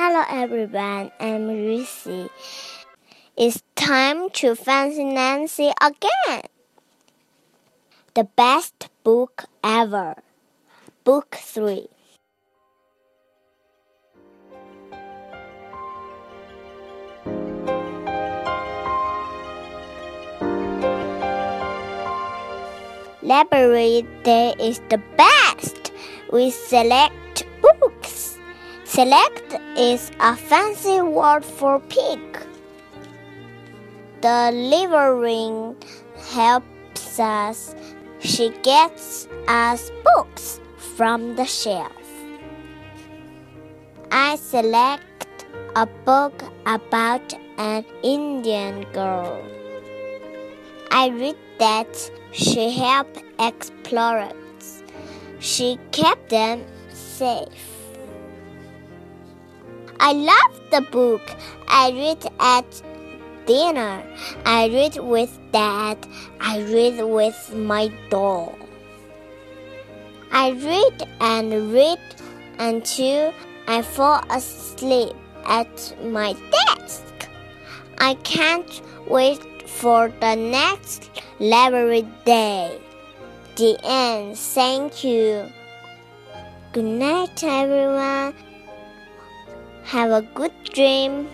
everyone. I'm Lucy. It's time to fancy Nancy again. The best book ever. Book 3. Library day is the best. We select. Select is a fancy word for pick. The librarian helps us. She gets us books from the shelf. I select a book about an Indian girl. I read that she helped explorers. She kept them safe. I love the book. I read at dinner. I read with dad. I read with my doll. I read and read until I fall asleep at my desk. I can't wait for the next library day. The end. Thank you. Good night, everyone. Have a good dream.